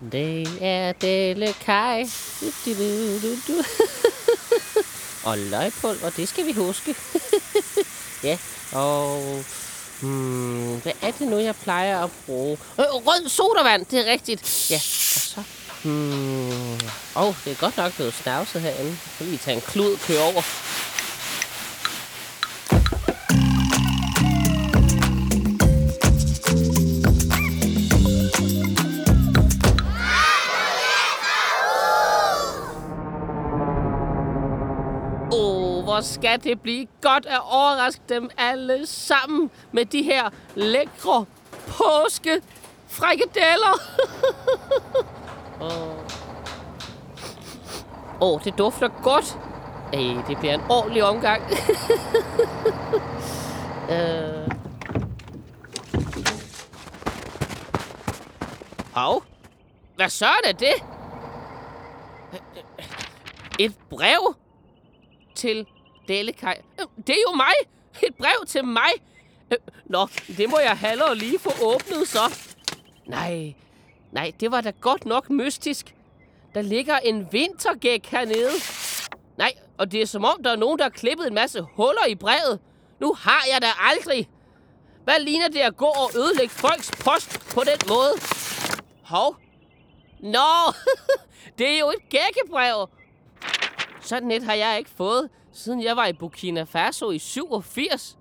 Det er Delle Kai. Du, du, du, du, du. og løgpulver, det skal vi huske. ja, og... Hmm, hvad er det nu, jeg plejer at bruge? Øh, rød sodavand, det er rigtigt. Ja, og så... Hmm, åh, oh, det er godt nok blevet snavset herinde. Så kan vi tage en klud og køre over. Åh, hvor skal det blive godt at overraske dem alle sammen med de her lækre påske frikadeller. Åh, oh. oh, det dufter godt. Ej, det bliver en ordentlig omgang. øh. Hov, hvad så er det? Et brev? til Delekaj. Øh, det er jo mig! Et brev til mig! Øh, nå, det må jeg hellere lige få åbnet så. Nej, nej, det var da godt nok mystisk. Der ligger en vintergæk hernede. Nej, og det er som om, der er nogen, der har klippet en masse huller i brevet. Nu har jeg da aldrig. Hvad ligner det at gå og ødelægge folks post på den måde? Hov. Nå, det er jo et gækkebrev. Sådan et har jeg ikke fået, siden jeg var i Burkina Faso i 87.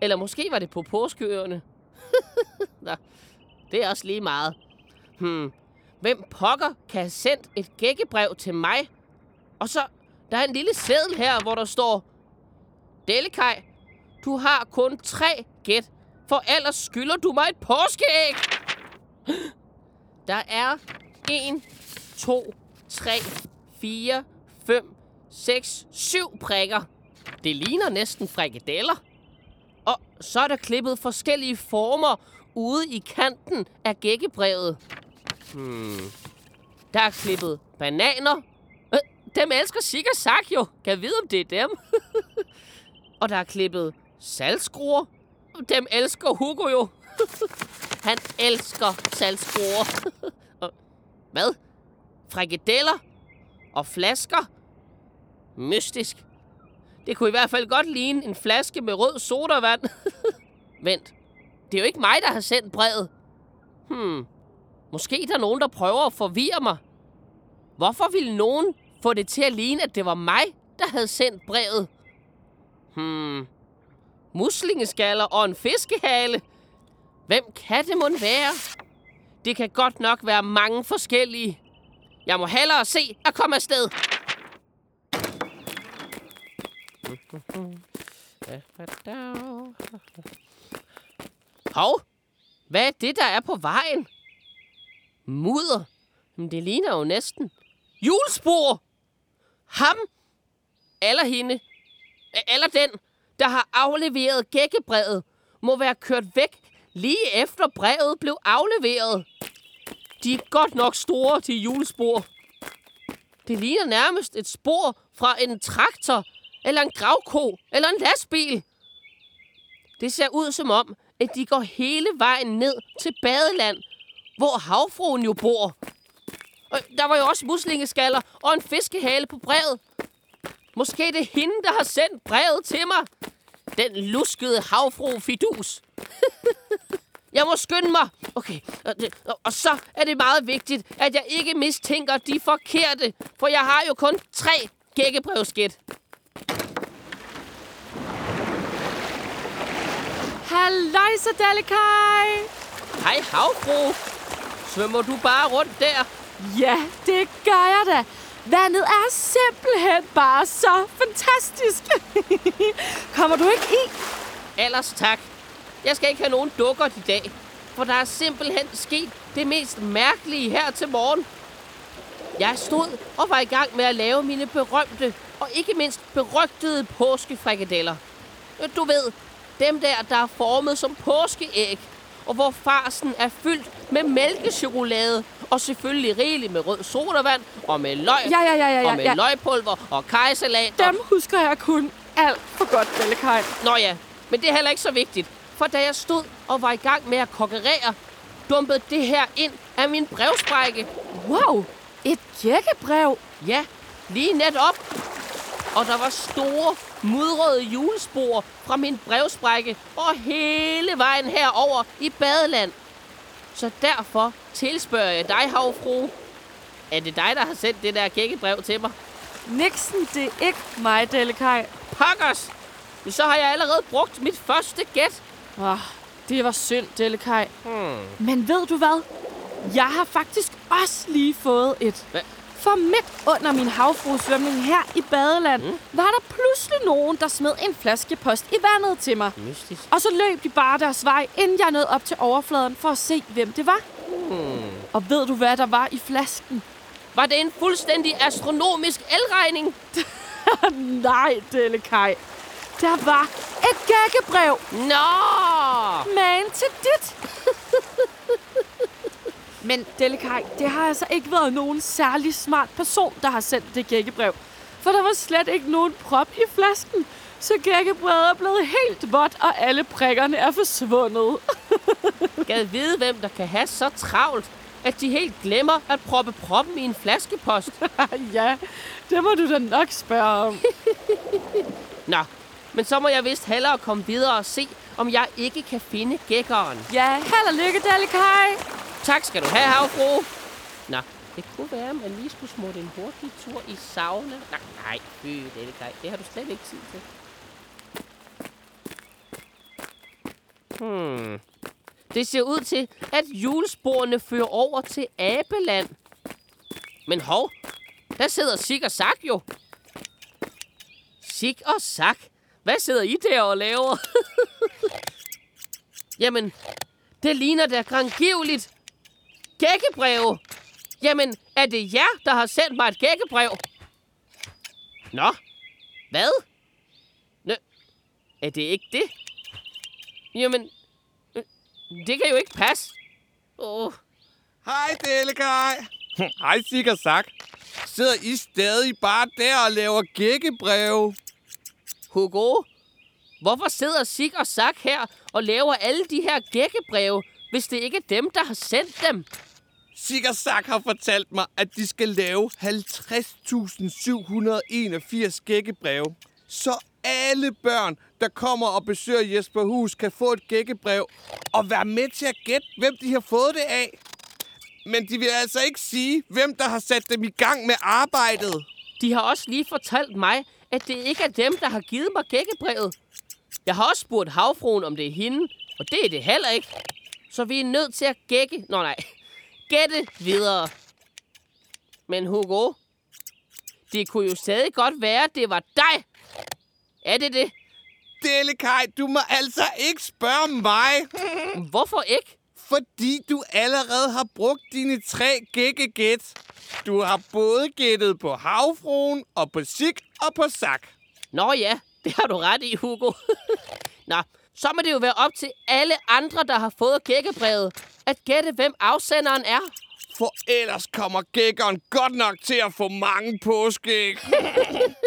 Eller måske var det på påskeøerne. Nå, det er også lige meget. Hmm. Hvem pokker kan have sendt et gækkebrev til mig? Og så, der er en lille seddel her, hvor der står... Dellekaj, du har kun tre gæt, for ellers skylder du mig et påskeæg. Der er 1, 2, 3, 4, 5, 6, 7 prikker. Det ligner næsten frikadeller. Og så er der klippet forskellige former ude i kanten af gækkebrevet. Hmm. Der er klippet bananer. Øh, dem elsker Sikker Sak jo. Kan jeg vide, om det er dem? Og der er klippet salgskruer. Dem elsker Hugo jo. Han elsker salgskruer. Og Hvad? Frikadeller? Og flasker? Mystisk. Det kunne i hvert fald godt ligne en flaske med rød sodavand. Vent. Det er jo ikke mig, der har sendt brevet. Hmm. Måske der er nogen, der prøver at forvirre mig. Hvorfor ville nogen få det til at ligne, at det var mig, der havde sendt brevet? Hmm. Muslingeskaller og en fiskehale. Hvem kan det mon være? Det kan godt nok være mange forskellige. Jeg må hellere se at komme afsted. Hov, hvad er det, der er på vejen? Mudder. Men det ligner jo næsten. Julespor! Ham! Eller hende. Eller den, der har afleveret gækkebrevet, må være kørt væk lige efter brevet blev afleveret. De er godt nok store til julespor. Det ligner nærmest et spor fra en traktor, eller en gravko, eller en lastbil. Det ser ud som om, at de går hele vejen ned til badeland, hvor havfruen jo bor. Og der var jo også muslingeskaller og en fiskehale på brevet. Måske det er hende, der har sendt brevet til mig. Den luskede havfru Fidus. Jeg må skynde mig. Okay, og, og, og så er det meget vigtigt, at jeg ikke mistænker de forkerte, for jeg har jo kun tre gækkebrevskæt. Halløjsa, Dalekaj! Hej havfru. Svømmer du bare rundt der? Ja, det gør jeg da. Vandet er simpelthen bare så fantastisk. Kommer du ikke i? Ellers tak. Jeg skal ikke have nogen dukker i dag, for der er simpelthen sket det mest mærkelige her til morgen. Jeg stod og var i gang med at lave mine berømte og ikke mindst berygtede påskefrikadeller. Du ved, dem der, der er formet som påskeæg, og hvor farsen er fyldt med mælkechokolade, og selvfølgelig rigeligt med rød sodavand, og med løg, Ja, ja, ja, ja, ja, og med ja. løgpulver, og kajsalat, og Dem husker jeg kun alt for godt, Dalekaj. Nå ja, men det er heller ikke så vigtigt. For da jeg stod og var i gang med at kokkerere, dumpede det her ind af min brevsprække. Wow, et gækkebrev. Ja, lige netop. Og der var store, mudrede julespor fra min brevsprække og hele vejen herover i badeland. Så derfor tilspørger jeg dig, havfru. Er det dig, der har sendt det der gækkebrev til mig? Nixon, det er ikke mig, Delikaj. Pokkers! Så har jeg allerede brugt mit første gæt. Oh, det var synd, Delikaj. Hmm. Men ved du hvad? Jeg har faktisk også lige fået et. Hvad? For midt under min havfruesvømning her i badeland, mm. var der pludselig nogen, der smed en flaske post i vandet til mig. Mystisk. Og så løb de bare deres vej, inden jeg nåede op til overfladen for at se, hvem det var. Hmm. Og ved du, hvad der var i flasken? Var det en fuldstændig astronomisk elregning? Nej, Delikaj. Der var et gækkebrev. Nå! Man til dit. Men Delikaj, det har altså ikke været nogen særlig smart person, der har sendt det gækkebrev. For der var slet ikke nogen prop i flasken. Så gækkebrevet er blevet helt vådt, og alle prikkerne er forsvundet. Gad vide, hvem der kan have så travlt, at de helt glemmer at proppe proppen i en flaskepost. ja, det må du da nok spørge om. Nå, men så må jeg vist hellere komme videre og se, om jeg ikke kan finde gækkeren. Ja, held og lykke, Delikaj. Tak skal du have, havfru. Nå, det kunne være, at man lige skulle smutte en hurtig tur i sauna. Nej, nej, fy, det, er det har du slet ikke tid til. Hmm. Det ser ud til, at julesporene fører over til Abeland. Men hov, der sidder Sig og Sak jo. Sig og Sak, hvad sidder I der og laver? Jamen, det ligner da grangivligt. Gækkebreve. Jamen, er det jer, der har sendt mig et gækkebrev? Nå, hvad? Nå, er det ikke det? Jamen, øh, det kan jo ikke passe. Åh, oh, Hej, Delikaj. Hej, Sig og Sak. Sidder I stadig bare der og laver gækkebreve? Hugo, hvorfor sidder Sig og Sak her og laver alle de her gækkebreve, hvis det ikke er dem, der har sendt dem? Sigersak har fortalt mig, at de skal lave 50.781 gækkebreve. Så alle børn, der kommer og besøger Jesper Hus, kan få et gækkebrev og være med til at gætte, hvem de har fået det af. Men de vil altså ikke sige, hvem der har sat dem i gang med arbejdet. De har også lige fortalt mig, at det ikke er dem, der har givet mig gækkebrevet. Jeg har også spurgt havfruen, om det er hende, og det er det heller ikke. Så vi er nødt til at gække... Nå nej, gætte videre. Men Hugo, det kunne jo stadig godt være, at det var dig. Er det det? Delikaj, du må altså ikke spørge mig. Hvorfor ikke? Fordi du allerede har brugt dine tre gækkegæt. Du har både gættet på havfruen, og på Sig og på Sak. Nå ja, det har du ret i, Hugo. Nå, så må det jo være op til alle andre, der har fået gækkebrevet, at gætte, hvem afsenderen er. For ellers kommer gækkeren godt nok til at få mange påskeæg.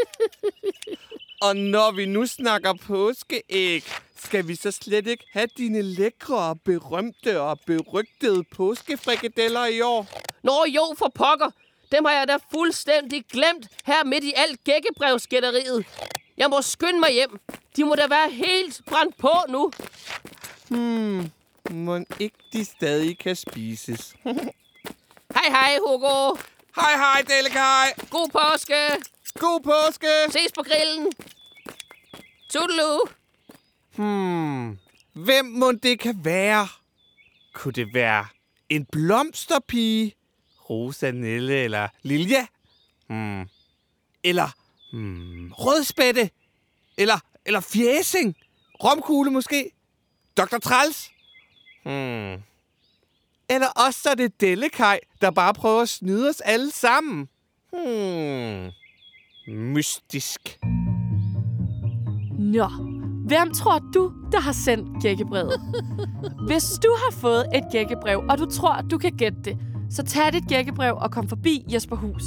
og når vi nu snakker påskeæg, skal vi så slet ikke have dine lækre, og berømte og berygtede påskefrikadeller i år? Nå jo, for pokker. Dem har jeg da fuldstændig glemt her midt i alt gækkebrevsgætteriet. Jeg må skynde mig hjem. De må da være helt brændt på nu. Hmm, må ikke de stadig kan spises. Hej hej, Hugo. hej hej, Delikaj. God påske. God påske. Ses på grillen. Toodaloo. Hmm, hvem må det kan være? Kunne det være en blomsterpige? Rosa, Nelle eller Lilja? Hmm. Eller hmm, rødspætte? Eller, eller fjæsing? Romkugle måske? Dr. Træls? Hmm. Eller også så er det Dellekaj, der bare prøver at snyde os alle sammen. Hmm. Mystisk. Nå, hvem tror du, der har sendt gækkebrevet? Hvis du har fået et gækkebrev, og du tror, du kan gætte det, så tag dit gækkebrev og kom forbi Jesper Hus.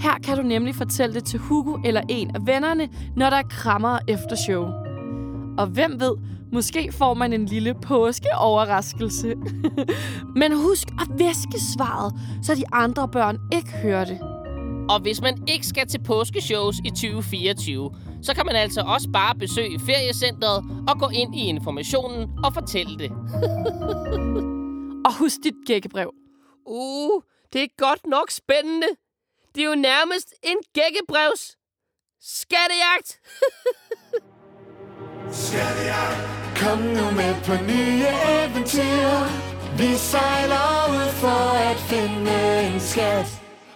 Her kan du nemlig fortælle det til Hugo eller en af vennerne, når der er krammer efter show. Og hvem ved, Måske får man en lille påskeoverraskelse. Men husk at væske svaret, så de andre børn ikke hører det. Og hvis man ikke skal til påskeshows i 2024, så kan man altså også bare besøge feriecentret og gå ind i informationen og fortælle det. Og husk dit gækkebrev. Uh, det er godt nok spændende. Det er jo nærmest en gækkebrevs skattejagt. Kom nu med på nye eventyr. Vi sejler ud for at finde en skat.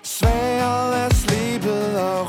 Sværet er slebet og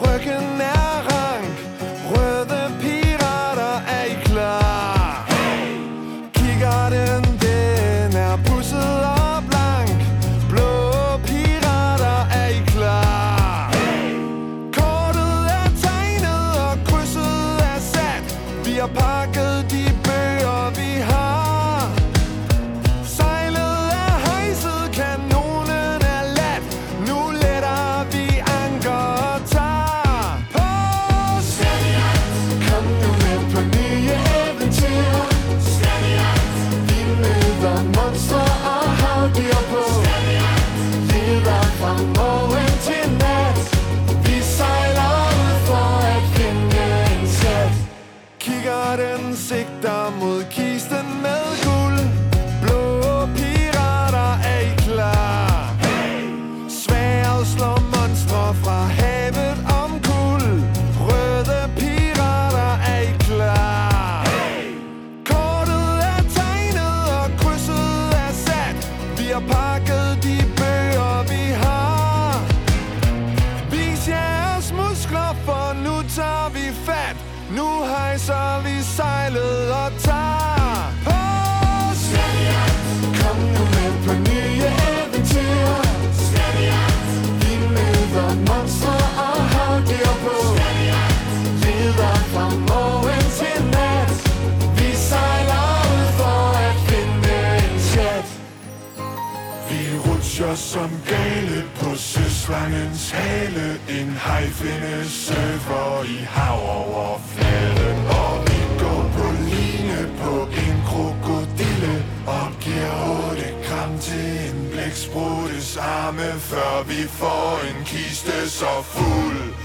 som gale på søslangens hale. En hejfinde surfer i havoverfladen Og vi går på line på en krokodille Og giver otte gram til en blækspruttes arme Før vi får en kiste så fuld.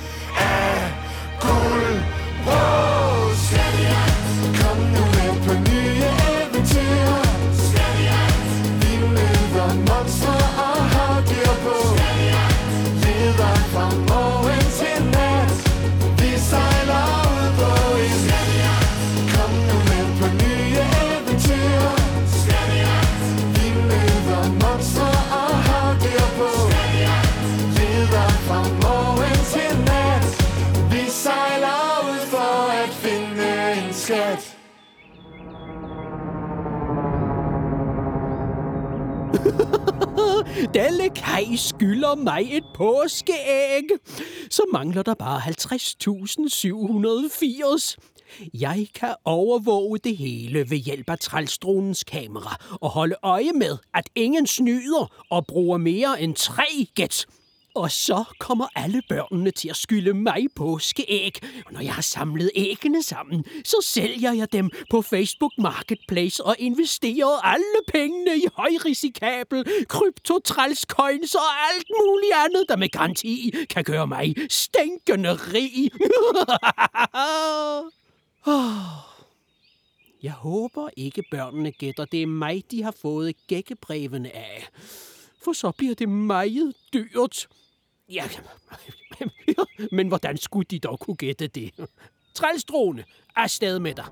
Dalle Kai skylder mig et påskeæg. Så mangler der bare 50.780. Jeg kan overvåge det hele ved hjælp af trælstronens kamera og holde øje med, at ingen snyder og bruger mere end tre gæt. Og så kommer alle børnene til at skylde mig påskeæg. Og når jeg har samlet æggene sammen, så sælger jeg dem på Facebook Marketplace og investerer alle pengene i højrisikabel kryptotrælscoins og alt muligt andet, der med garanti kan gøre mig stinkende rig. Ah. Jeg håber ikke børnene gætter, det er mig, de har fået gækkebrevene af. For så bliver det meget dyrt. Ja, men hvordan skulle de dog kunne gætte det? Trælstrone, afsted med dig.